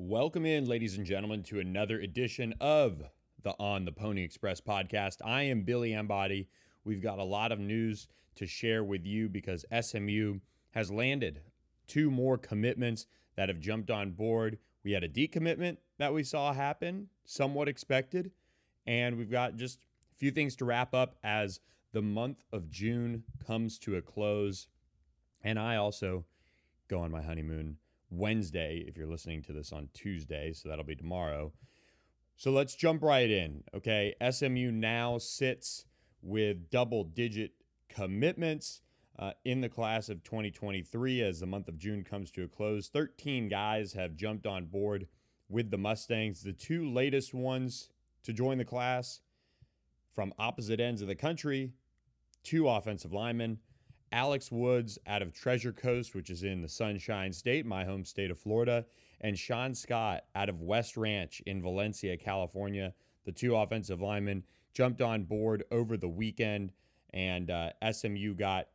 Welcome in, ladies and gentlemen, to another edition of the On the Pony Express podcast. I am Billy Embody. We've got a lot of news to share with you because SMU has landed two more commitments that have jumped on board. We had a decommitment that we saw happen, somewhat expected, and we've got just a few things to wrap up as the month of June comes to a close. And I also go on my honeymoon Wednesday if you're listening to this on Tuesday, so that'll be tomorrow. So let's jump right in. Okay. SMU now sits with double digit commitments uh, in the class of 2023 as the month of June comes to a close. 13 guys have jumped on board with the Mustangs. The two latest ones to join the class from opposite ends of the country two offensive linemen. Alex Woods out of Treasure Coast, which is in the Sunshine State, my home state of Florida, and Sean Scott out of West Ranch in Valencia, California. The two offensive linemen jumped on board over the weekend, and uh, SMU got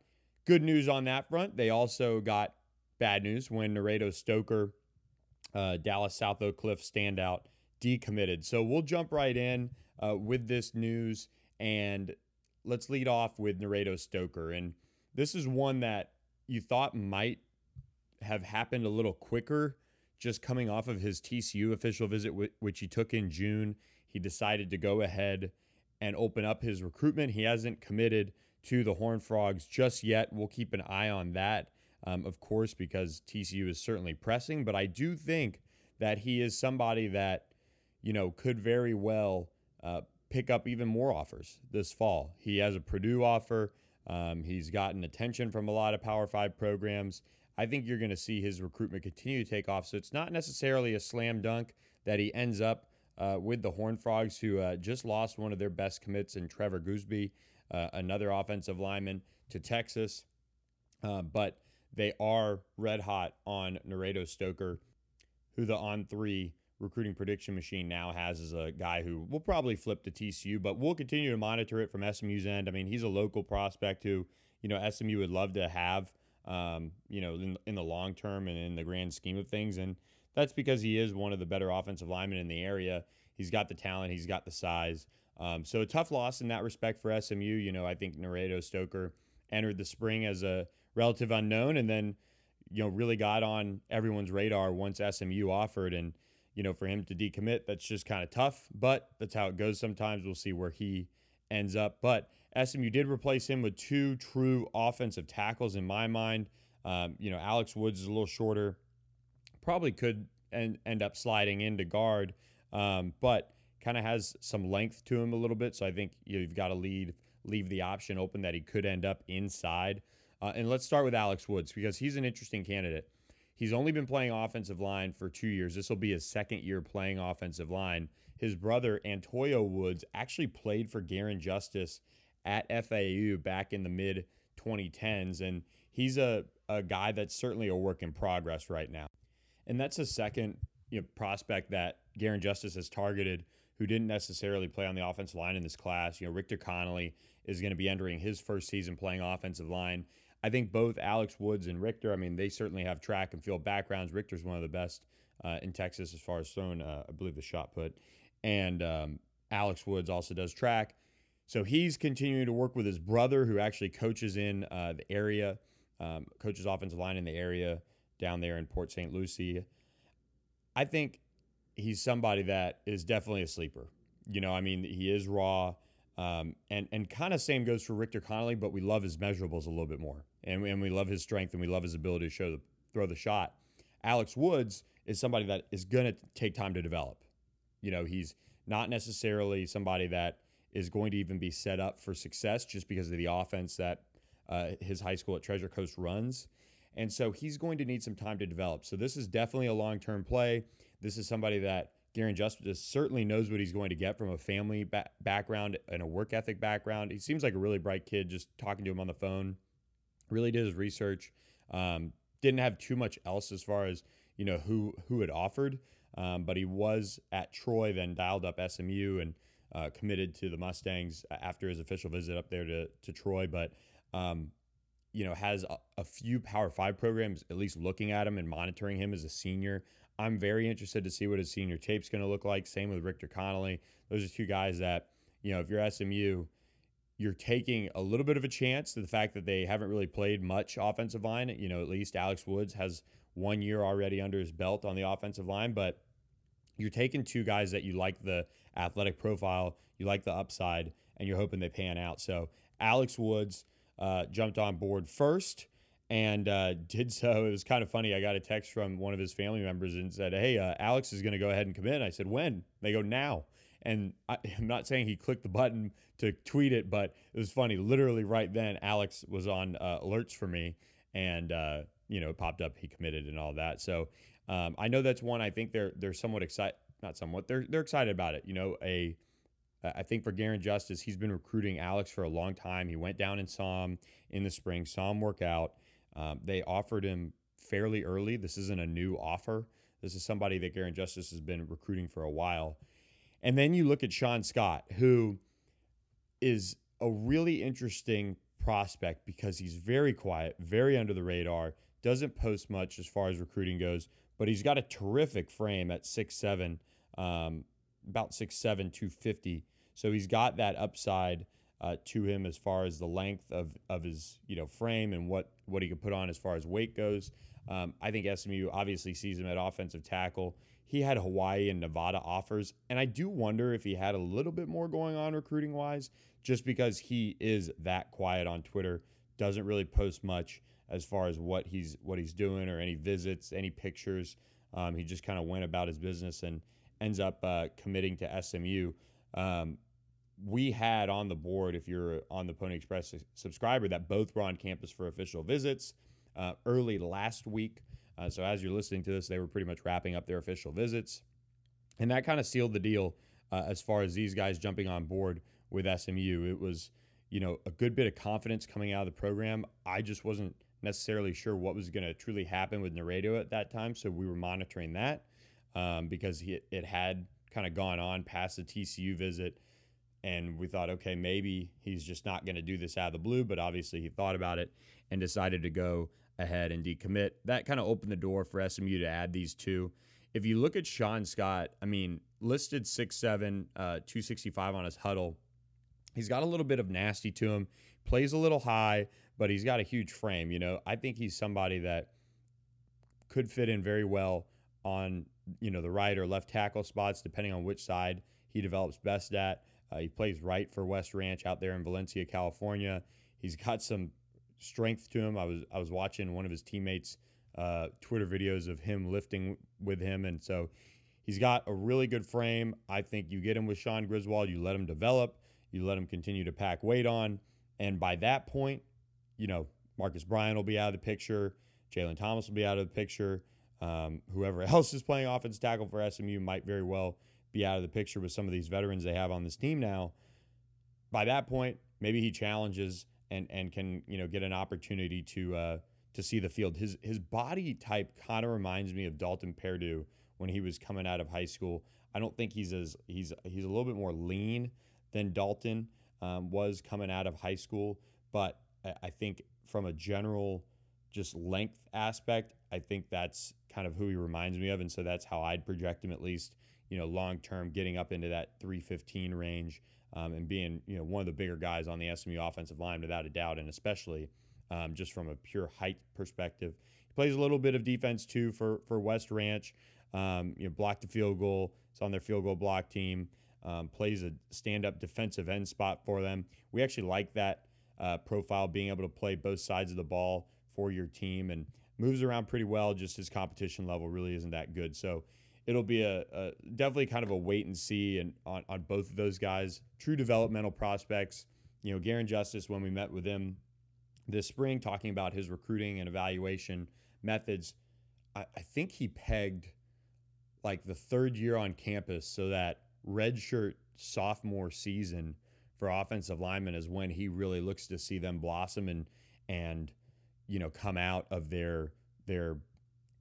good news on that front. They also got bad news when Naredo Stoker, uh, Dallas South Oak Cliff standout, decommitted. So we'll jump right in uh, with this news, and let's lead off with Naredo Stoker. And this is one that you thought might have happened a little quicker just coming off of his TCU official visit, which he took in June. He decided to go ahead and open up his recruitment. He hasn't committed to the Horned Frogs just yet. We'll keep an eye on that, um, of course, because TCU is certainly pressing. But I do think that he is somebody that, you know, could very well uh, pick up even more offers this fall. He has a Purdue offer. Um, he's gotten attention from a lot of Power Five programs. I think you're going to see his recruitment continue to take off. So it's not necessarily a slam dunk that he ends up uh, with the Horned Frogs, who uh, just lost one of their best commits in Trevor Goosby, uh, another offensive lineman, to Texas. Uh, but they are red hot on Narado Stoker, who the On3 recruiting prediction machine now has is a guy who will probably flip to TCU, but we'll continue to monitor it from SMU's end. I mean, he's a local prospect who, you know, SMU would love to have, um, you know, in, in the long term and in the grand scheme of things. And that's because he is one of the better offensive linemen in the area. He's got the talent, he's got the size. Um, so a tough loss in that respect for SMU. You know, I think Naredo Stoker entered the spring as a relative unknown and then, you know, really got on everyone's radar once SMU offered. And, you know, for him to decommit, that's just kind of tough, but that's how it goes sometimes. We'll see where he ends up. But SMU did replace him with two true offensive tackles in my mind. Um, you know, Alex Woods is a little shorter, probably could end, end up sliding into guard, um, but kind of has some length to him a little bit. So I think you have got to lead leave the option open that he could end up inside. Uh, and let's start with Alex Woods because he's an interesting candidate. He's only been playing offensive line for two years. This will be his second year playing offensive line. His brother, Antoyo Woods, actually played for Garin Justice at FAU back in the mid 2010s. And he's a, a guy that's certainly a work in progress right now. And that's a second you know, prospect that Garin Justice has targeted who didn't necessarily play on the offensive line in this class. You know, Richter Connolly is going to be entering his first season playing offensive line. I think both Alex Woods and Richter, I mean, they certainly have track and field backgrounds. Richter's one of the best uh, in Texas as far as throwing, uh, I believe, the shot put. And um, Alex Woods also does track. So he's continuing to work with his brother, who actually coaches in uh, the area, um, coaches offensive line in the area down there in Port St. Lucie. I think he's somebody that is definitely a sleeper. You know, I mean, he is raw. Um, and and kind of same goes for Richter Connolly, but we love his measurables a little bit more, and, and we love his strength and we love his ability to show the throw the shot. Alex Woods is somebody that is going to take time to develop. You know, he's not necessarily somebody that is going to even be set up for success just because of the offense that uh, his high school at Treasure Coast runs. And so he's going to need some time to develop. So this is definitely a long term play. This is somebody that Garin Justice certainly knows what he's going to get from a family ba- background and a work ethic background. He seems like a really bright kid. Just talking to him on the phone, really did his research. Um, didn't have too much else as far as you know who who had offered, um, but he was at Troy, then dialed up SMU and uh, committed to the Mustangs after his official visit up there to to Troy. But um, you know has a, a few Power Five programs at least looking at him and monitoring him as a senior. I'm very interested to see what his senior tape's going to look like. Same with Richter Connolly. Those are two guys that, you know, if you're SMU, you're taking a little bit of a chance to the fact that they haven't really played much offensive line. You know, at least Alex Woods has one year already under his belt on the offensive line, but you're taking two guys that you like the athletic profile, you like the upside, and you're hoping they pan out. So Alex Woods uh, jumped on board first and uh, did so. It was kind of funny. I got a text from one of his family members and said, "Hey, uh, Alex is going to go ahead and commit." I said, "When?" They go, "Now." And I, am not saying he clicked the button to tweet it, but it was funny. Literally right then, Alex was on uh, alerts for me, and uh, you know, it popped up. He committed and all that. So um, I know that's one. I think they're they're somewhat excited. Not somewhat. They're they're excited about it. You know, a I think for Garin Justice, he's been recruiting Alex for a long time. He went down and saw him in the spring, saw him work out. Um, they offered him fairly early. This isn't a new offer. This is somebody that Garin Justice has been recruiting for a while. And then you look at Sean Scott, who is a really interesting prospect because he's very quiet, very under the radar, doesn't post much as far as recruiting goes, but he's got a terrific frame at 6'7, um, about 6'7, 250. So he's got that upside uh, to him as far as the length of, of his you know frame and what what he could put on as far as weight goes. Um, I think SMU obviously sees him at offensive tackle. He had Hawaii and Nevada offers, and I do wonder if he had a little bit more going on recruiting wise, just because he is that quiet on Twitter, doesn't really post much as far as what he's what he's doing or any visits, any pictures. Um, he just kind of went about his business and ends up uh, committing to SMU. Um, we had on the board, if you're on the Pony Express subscriber, that both were on campus for official visits uh, early last week. Uh, so as you're listening to this, they were pretty much wrapping up their official visits. And that kind of sealed the deal uh, as far as these guys jumping on board with SMU. It was, you know, a good bit of confidence coming out of the program. I just wasn't necessarily sure what was going to truly happen with Naredo at that time. So we were monitoring that um, because he, it had kind of gone on past the TCU visit and we thought, okay, maybe he's just not going to do this out of the blue. But obviously, he thought about it and decided to go ahead and decommit. That kind of opened the door for SMU to add these two. If you look at Sean Scott, I mean, listed 6'7, uh, 265 on his Hudl. He's got a little bit of nasty to him, plays a little high, but he's got a huge frame. You know, I think he's somebody that could fit in very well on, you know, the right or left tackle spots, depending on which side he develops best at. Uh, he plays right for West Ranch out there in Valencia, California. He's got some strength to him. I was I was watching one of his teammates' uh, Twitter videos of him lifting with him, and so he's got a really good frame. I think you get him with Sean Griswold, you let him develop, you let him continue to pack weight on, and by that point, you know Marcus Bryant will be out of the picture, Jalen Thomas will be out of the picture. Um, whoever else is playing offense tackle for SMU might very well be out of the picture with some of these veterans they have on this team now. By that point, maybe he challenges and and can you know get an opportunity to uh, to see the field. His his body type kind of reminds me of Dalton Perdue when he was coming out of high school. I don't think he's as he's he's a little bit more lean than Dalton um, was coming out of high school, but I think from a general just length aspect, I think that's kind of who he reminds me of, and so that's how I'd project him at least you know, long term, getting up into that 315 range um, and being, you know, one of the bigger guys on the SMU offensive line without a doubt, and especially um, just from a pure height perspective. He plays a little bit of defense too for for West Ranch. Um, you know, blocked the field goal. It's on their field goal block team. Um, plays a stand-up defensive end spot for them. We actually like that uh, profile, being able to play both sides of the ball for your team, and moves around pretty well. Just his competition level really isn't that good. So it'll be a, a, definitely kind of a wait and see and on, on both of those guys. True developmental prospects. You know, Garin Justice, when we met with him this spring, talking about his recruiting and evaluation methods, I, I think he pegged like the third year on campus so that redshirt sophomore season for offensive linemen is when he really looks to see them blossom and and you know come out of their their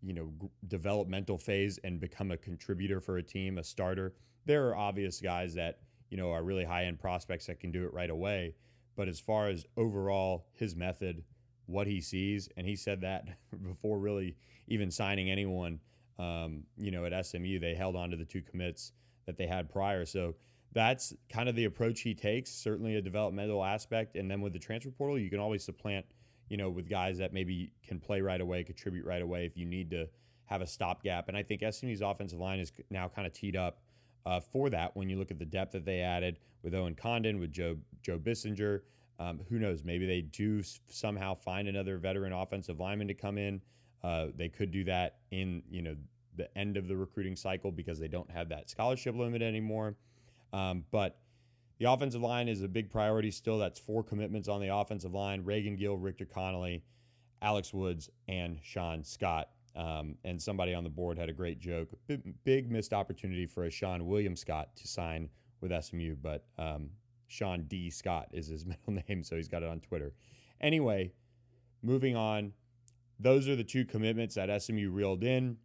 you know g- developmental phase and become a contributor for a team, a starter. There are obvious guys that you know are really high end prospects that can do it right away. But as far as overall his method, what he sees, and he said that before really even signing anyone Um, you know, at SMU, they held on to the two commits that they had prior. So that's kind of the approach he takes. Certainly a developmental aspect, and then with the transfer portal, you can always supplant. You know, with guys that maybe can play right away, contribute right away if you need to have a stopgap. And I think SMU's offensive line is now kind of teed up uh, for that when you look at the depth that they added with Owen Condon, with Joe Joe Bissinger. Um, who knows? Maybe they do somehow find another veteran offensive lineman to come in. Uh, they could do that in you know the end of the recruiting cycle because they don't have that scholarship limit anymore. Um, but the offensive line is a big priority still. That's four commitments on the offensive line: Reagan Gill, Richter Connolly, Alex Woods, and Sean Scott. Um, and somebody on the board had a great joke. Big, big missed opportunity for a Seann William Scott to sign with SMU, but um, Sean D. Scott is his middle name, so he's got it on Twitter. Anyway, moving on. Those are the two commitments that SMU reeled in.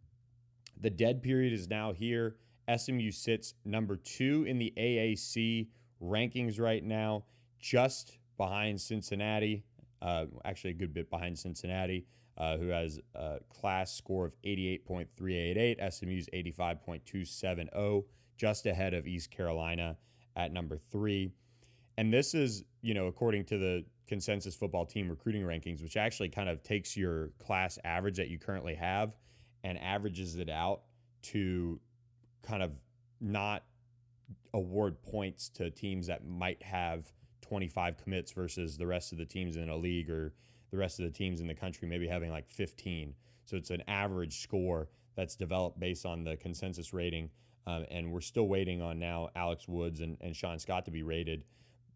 The dead period is now here. SMU sits number two in the AAC rankings right now, just behind Cincinnati. Uh, actually, a good bit behind Cincinnati, uh, who has a class score of 88.388. SMU's 85.270, just ahead of East Carolina at number three. And this is, you know, according to the consensus football team recruiting rankings, which actually kind of takes your class average that you currently have and averages it out to kind of not award points to teams that might have 25 commits versus the rest of the teams in a league or the rest of the teams in the country maybe having like 15. So it's an average score that's developed based on the consensus rating. Um, and we're still waiting on now Alex Woods and, and Sean Scott to be rated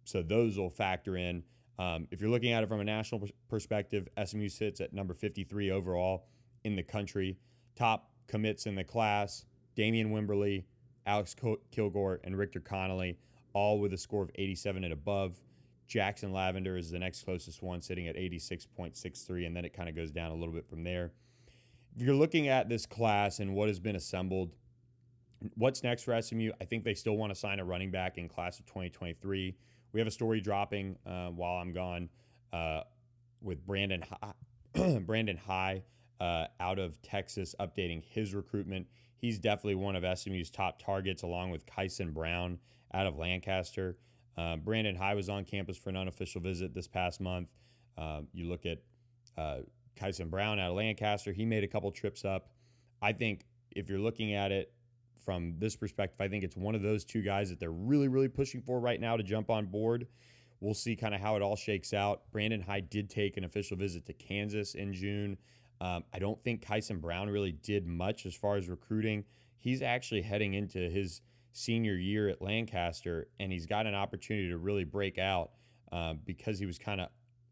so those will factor in. Um, if you're looking at it from a national perspective, SMU sits at number 53 overall in the country. Top commits in the class: Damian Wimberly, Alex Kilgore, and Richter Connolly, all with a score of 87 and above. Jackson Lavender is the next closest one, sitting at 86.63, and then it kind of goes down a little bit from there. If you're looking at this class and what has been assembled, what's next for SMU? I think they still want to sign a running back in class of 2023. We have a story dropping uh, while I'm gone uh, with Brandon High, Brandon High uh, out of Texas, updating his recruitment. He's definitely one of SMU's top targets, along with Kyson Brown out of Lancaster. Uh, Brandon High was on campus for an unofficial visit this past month. Um, you look at uh, Kyson Brown out of Lancaster, he made a couple trips up. I think if you're looking at it from this perspective, I think it's one of those two guys that they're really, really pushing for right now to jump on board. We'll see kind of how it all shakes out. Brandon High did take an official visit to Kansas in June. Um, I don't think Kyson Brown really did much as far as recruiting. He's actually heading into his senior year at Lancaster, and he's got an opportunity to really break out uh, because he was kind of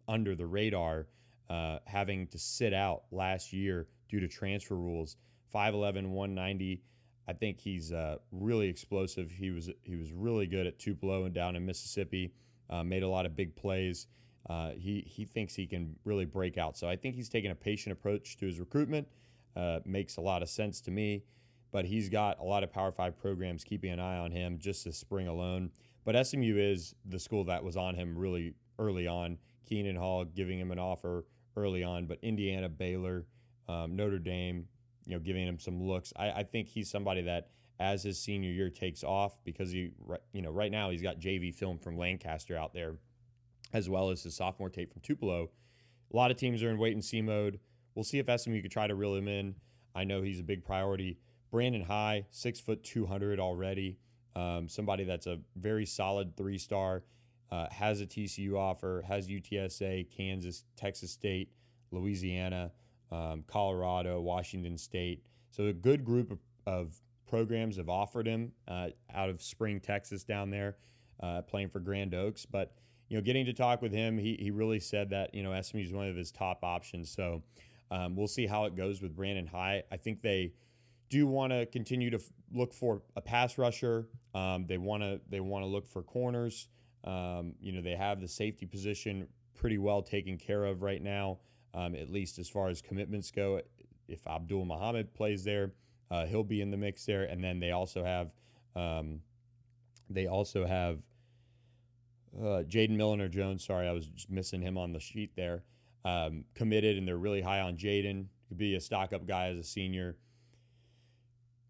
under the radar, uh, having to sit out last year due to transfer rules. 5'11, 190. I think he's uh, really explosive. He was he was really good at Tupelo and down in Mississippi. Uh, made a lot of big plays. Uh, he he thinks he can really break out. So I think he's taking a patient approach to his recruitment. Uh, makes a lot of sense to me. But he's got a lot of Power Five programs keeping an eye on him just this spring alone. But SMU is the school that was on him really early on. Keenan Hall giving him an offer early on, but Indiana, Baylor, um, Notre Dame, you know, giving him some looks. I, I think he's somebody that as his senior year takes off because he, you know, right now he's got JV film from Lancaster out there, as well as his sophomore tape from Tupelo. A lot of teams are in wait and see mode. We'll see if SMU could try to reel him in. I know he's a big priority. Brandon High, six foot two hundred already. Um, somebody that's a very solid three star. Uh, has a TCU offer, has UTSA, Kansas, Texas State, Louisiana um, Colorado, Washington State. So a good group of, of programs have offered him uh, out of Spring, Texas, down there, uh, playing for Grand Oaks. But you know, getting to talk with him, he he really said that you know SMU is one of his top options. So um, we'll see how it goes with Brandon High. I think they do want to continue to f- look for a pass rusher. Um, they want to they want to look for corners. Um, you know, they have the safety position pretty well taken care of right now um, at least as far as commitments go. If Abdul Muhammad plays there, uh, he'll be in the mix there. And then they also have um, they also have uh, Jaden Milliner Jones. Sorry, I was just missing him on the sheet there. Um, committed, and they're really high on Jaden. Could be a stock up guy as a senior.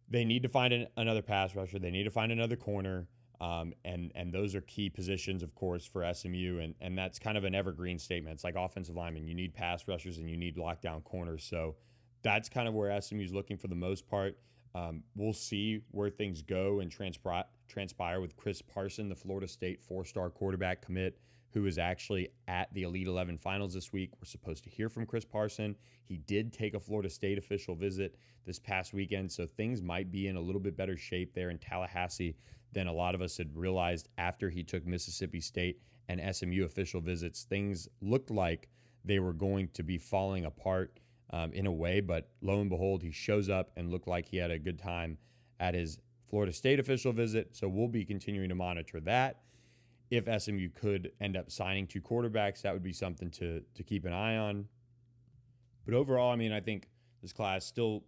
they need to find an, another pass rusher. They need to find another corner. Um, and and those are key positions, of course, for SMU, and and that's kind of an evergreen statement. It's like offensive lineman, you need pass rushers and you need lockdown corners. So that's kind of where SMU is looking for the most part. Um, we'll see where things go and transpire, transpire with Chris Parson, the Florida State four-star quarterback commit, who is actually at the Elite 11 finals this week. We're supposed to hear from Chris Parson. He did take a Florida State official visit this past weekend, so things might be in a little bit better shape there in Tallahassee than a lot of us had realized after he took Mississippi State and SMU official visits. Things looked like they were going to be falling apart um, in a way, but lo and behold, he shows up and looked like he had a good time at his Florida State official visit. So we'll be continuing to monitor that. If SMU could end up signing two quarterbacks, that would be something to to keep an eye on. But overall, I mean, I think this class still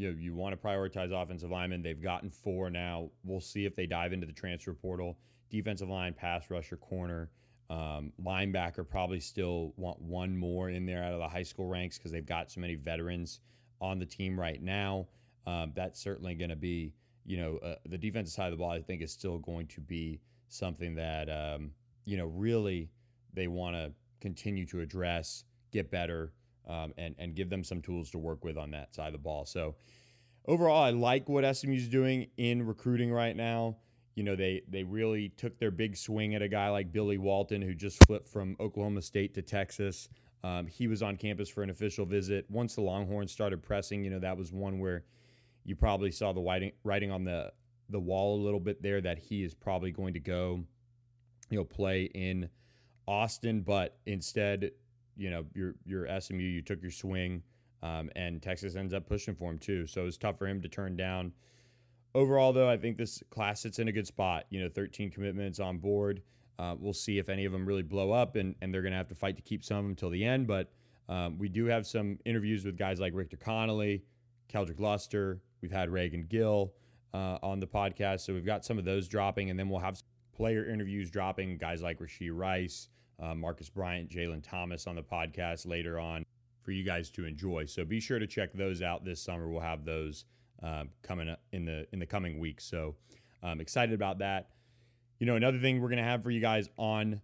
you know, you want to prioritize offensive linemen. They've gotten four now. We'll see if they dive into the transfer portal. Defensive line, pass rusher, corner, um, linebacker. Probably still want one more in there out of the high school ranks because they've got so many veterans on the team right now. Um, that's certainly going to be, you know, uh, the defensive side of the ball. I think is still going to be something that um, you know really they want to continue to address, get better um, and and give them some tools to work with on that side of the ball. So overall, I like what SMU's doing in recruiting right now. You know, they they really took their big swing at a guy like Billy Walton, who just flipped from Oklahoma State to Texas. Um, he was on campus for an official visit. Once the Longhorns started pressing, you know, that was one where you probably saw the writing, writing on the the wall a little bit there that he is probably going to go, you know, play in Austin. But instead, you know, your your SMU, you took your swing, um, and Texas ends up pushing for him too. So it's tough for him to turn down. Overall, though, I think this class sits in a good spot. You know, 13 commitments on board. Uh, we'll see if any of them really blow up, and, and they're going to have to fight to keep some of them until the end. But um, we do have some interviews with guys like Richter Connolly, Keldrick Luster. We've had Reagan Gill uh, on the podcast. So we've got some of those dropping, and then we'll have player interviews dropping, guys like Rashee Rice, uh, Marcus Bryant, Jalen Thomas on the podcast later on for you guys to enjoy. So be sure to check those out this summer. We'll have those uh, coming up in the in the coming weeks. So I'm excited about that. You know, another thing we're to have for you guys on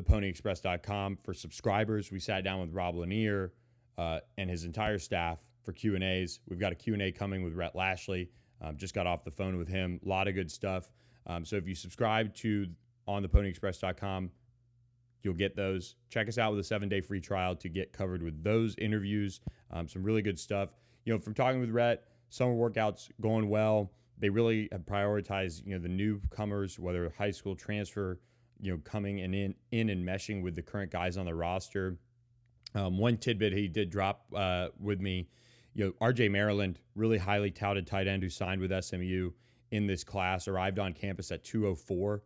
theponyexpress.com for subscribers. We sat down with Rob Lanier uh, and his entire staff for Q and A's. We've got a Q and A coming with Rhett Lashlee. Um, just got off the phone with him. A lot of good stuff. Um, so if you subscribe to on theponyexpress.com, You'll get those. Check us out with a seven day free trial to get covered with those interviews. Um, some really good stuff. You know, from talking with Rhett, summer workouts going well. They really have prioritized, you know, the newcomers, whether high school transfer, you know, coming and in, in and meshing with the current guys on the roster. Um, one tidbit he did drop uh, with me, you know, RJ Maryland, really highly touted tight end who signed with SMU in this class, arrived on campus at 204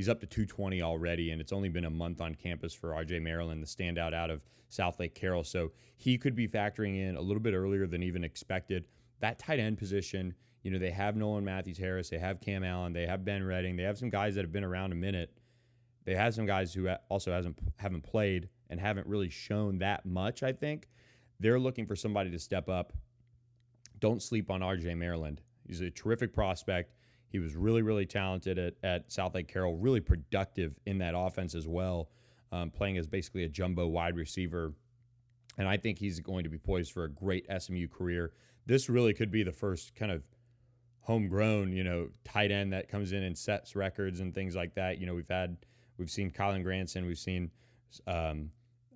He's up to 220 already, and it's only been a month on campus for RJ Maryland, the standout out of Southlake Carroll. So he could be factoring in a little bit earlier than even expected. That tight end position, you know, they have Nolan Matthews Harris, they have Cam Allen, they have Ben Redding, they have some guys that have been around a minute. They have some guys who also hasn't haven't played and haven't really shown that much. I think they're looking for somebody to step up. Don't sleep on RJ Maryland. He's a terrific prospect. He was really, really talented at, at Southlake Carroll, really productive in that offense as well, um, playing as basically a jumbo wide receiver. And I think he's going to be poised for a great SMU career. This really could be the first kind of homegrown, you know, tight end that comes in and sets records and things like that. You know, we've had, we've seen Kylen Granson, we've seen um,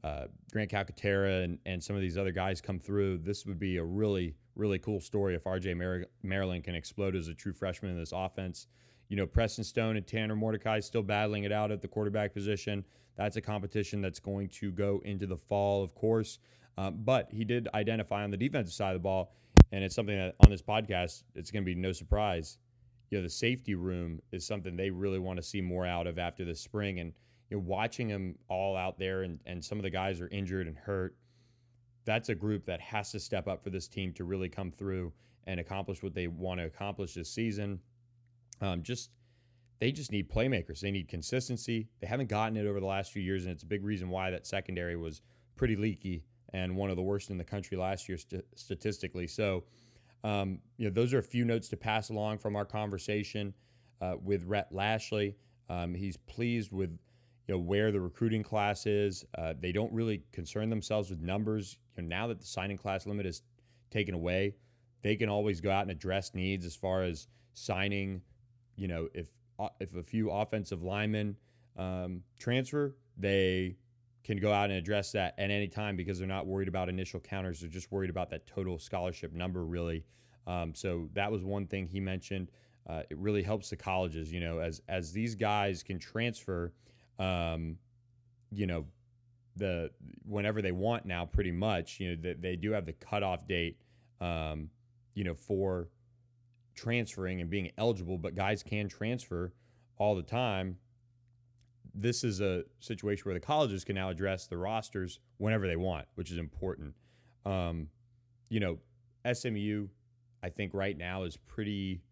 uh, Grant Calcaterra and, and some of these other guys come through. This would be a really really cool story if RJ Mar- Maryland can explode as a true freshman in this offense. You know, Preston Stone and Tanner Mordecai still battling it out at the quarterback position. That's a competition that's going to go into the fall, of course. Um, but he did identify on the defensive side of the ball, and it's something that on this podcast, it's going to be no surprise. You know, the safety room is something they really want to see more out of after the spring. And, you know, watching them all out there, and, and some of the guys are injured and hurt that's a group that has to step up for this team to really come through and accomplish what they want to accomplish this season. Um, just they just need playmakers. They need consistency. They haven't gotten it over the last few years, and it's a big reason why that secondary was pretty leaky and one of the worst in the country last year st- statistically. So um, you know, those are a few notes to pass along from our conversation uh, with Rhett Lashlee. Um, he's pleased with you know where the recruiting class is. Uh, they don't really concern themselves with numbers. You know, now that the signing class limit is taken away, they can always go out and address needs as far as signing. You know, if uh, if a few offensive linemen um, transfer, they can go out and address that at any time because they're not worried about initial counters. They're just worried about that total scholarship number, really. Um, so that was one thing he mentioned. Uh, it really helps the colleges, you know, as as these guys can transfer, um, you know, the whenever they want now, pretty much, you know, they, they do have the cutoff date, um, you know, for transferring and being eligible, but guys can transfer all the time this is a situation where the colleges can now address the rosters whenever they want, which is important. Um, you know, SMU, I think right now is pretty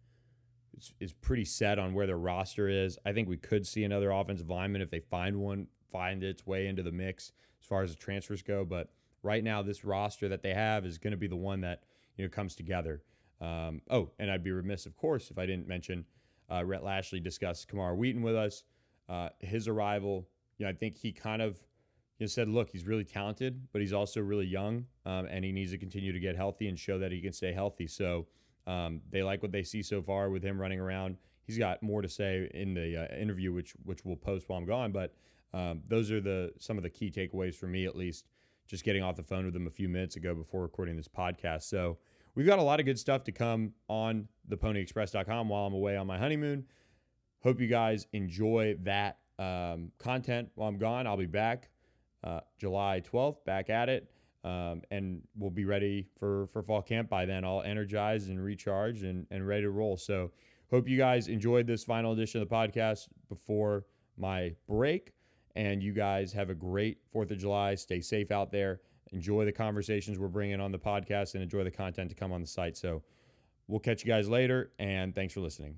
is, is pretty set on where their roster is. I think we could see another offensive lineman if they find one, find its way into the mix as far as the transfers go. But right now, this roster that they have is going to be the one that you know comes together. Um, oh, and I'd be remiss, of course, if I didn't mention uh, Rhett Lashlee discussed Camar Wheaton with us. Uh, his arrival, you know, I think he kind of you know, said, look, he's really talented, but he's also really young, um, and he needs to continue to get healthy and show that he can stay healthy. So um, they like what they see so far with him running around. He's got more to say in the uh, interview, which which we'll post while I'm gone. But um, those are the some of the key takeaways for me, at least. Just getting off the phone with him a few minutes ago before recording this podcast. So we've got a lot of good stuff to come on the PonyExpress.com while I'm away on my honeymoon. Hope you guys enjoy that um, content while I'm gone. I'll be back uh, July 12th, back at it. Um, and we'll be ready for, for fall camp by then, all energized and recharged and, and ready to roll. So, hope you guys enjoyed this final edition of the podcast before my break. And you guys have a great 4th of July. Stay safe out there. Enjoy the conversations we're bringing on the podcast and enjoy the content to come on the site. So, we'll catch you guys later. And thanks for listening.